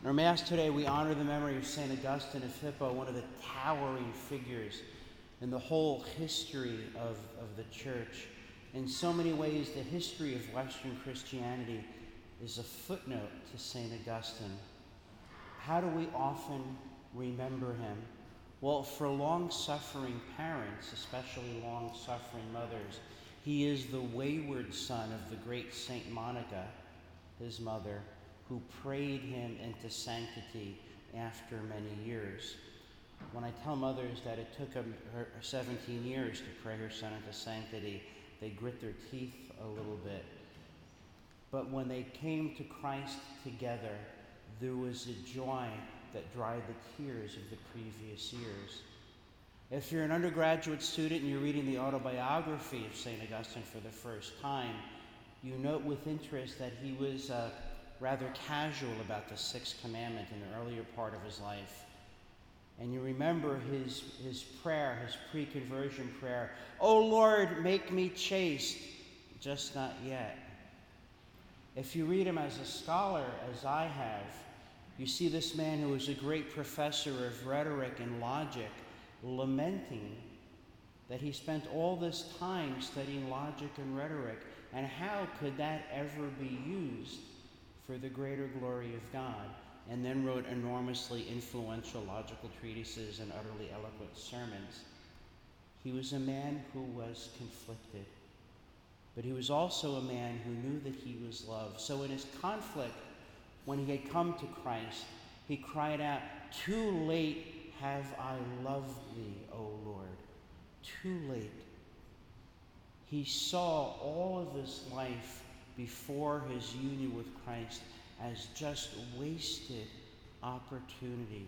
In our Mass today, we honor the memory of St. Augustine of Hippo, one of the towering figures in the whole history of, of the Church. In so many ways, the history of Western Christianity is a footnote to St. Augustine. How do we often remember him? Well, for long suffering parents, especially long suffering mothers, he is the wayward son of the great Saint Monica, his mother, who prayed him into sanctity after many years. When I tell mothers that it took her 17 years to pray her son into sanctity, they grit their teeth a little bit. But when they came to Christ together, there was a joy that dried the tears of the previous years. If you're an undergraduate student and you're reading the autobiography of St. Augustine for the first time, you note with interest that he was uh, rather casual about the sixth commandment in the earlier part of his life. And you remember his, his prayer, his pre conversion prayer Oh Lord, make me chaste, just not yet. If you read him as a scholar, as I have, you see this man who was a great professor of rhetoric and logic lamenting that he spent all this time studying logic and rhetoric, and how could that ever be used for the greater glory of God? And then wrote enormously influential logical treatises and utterly eloquent sermons. He was a man who was conflicted, but he was also a man who knew that he was loved. So in his conflict, when he had come to Christ, he cried out, Too late have I loved thee, O Lord. Too late. He saw all of his life before his union with Christ as just wasted opportunity.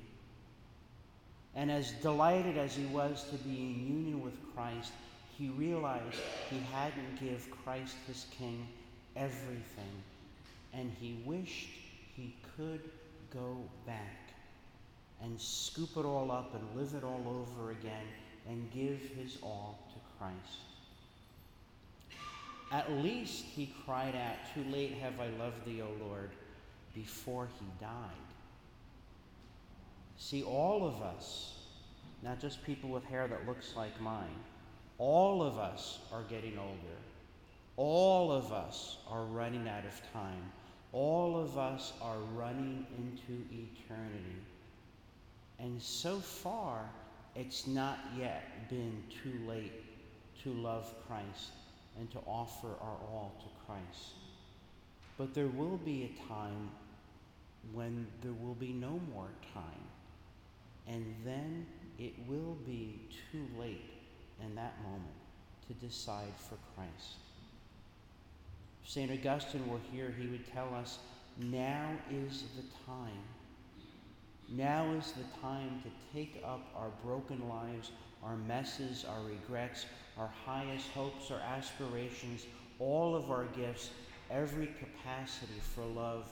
And as delighted as he was to be in union with Christ, he realized he hadn't give Christ his king everything. And he wished he could go back and scoop it all up and live it all over again and give his all to Christ. At least he cried out, Too late have I loved thee, O Lord, before he died. See, all of us, not just people with hair that looks like mine, all of us are getting older. All of us are running out of time. All of us are running into eternity. And so far, it's not yet been too late to love Christ and to offer our all to Christ. But there will be a time when there will be no more time. And then it will be too late in that moment to decide for Christ. St. Augustine were here, he would tell us now is the time. Now is the time to take up our broken lives, our messes, our regrets, our highest hopes, our aspirations, all of our gifts, every capacity for love,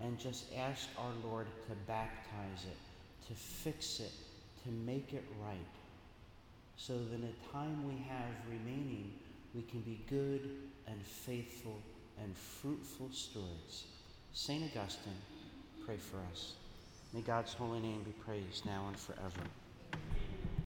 and just ask our Lord to baptize it, to fix it, to make it right, so that in the time we have remaining, we can be good and faithful and fruitful stewards. St. Augustine, pray for us. May God's holy name be praised now and forever.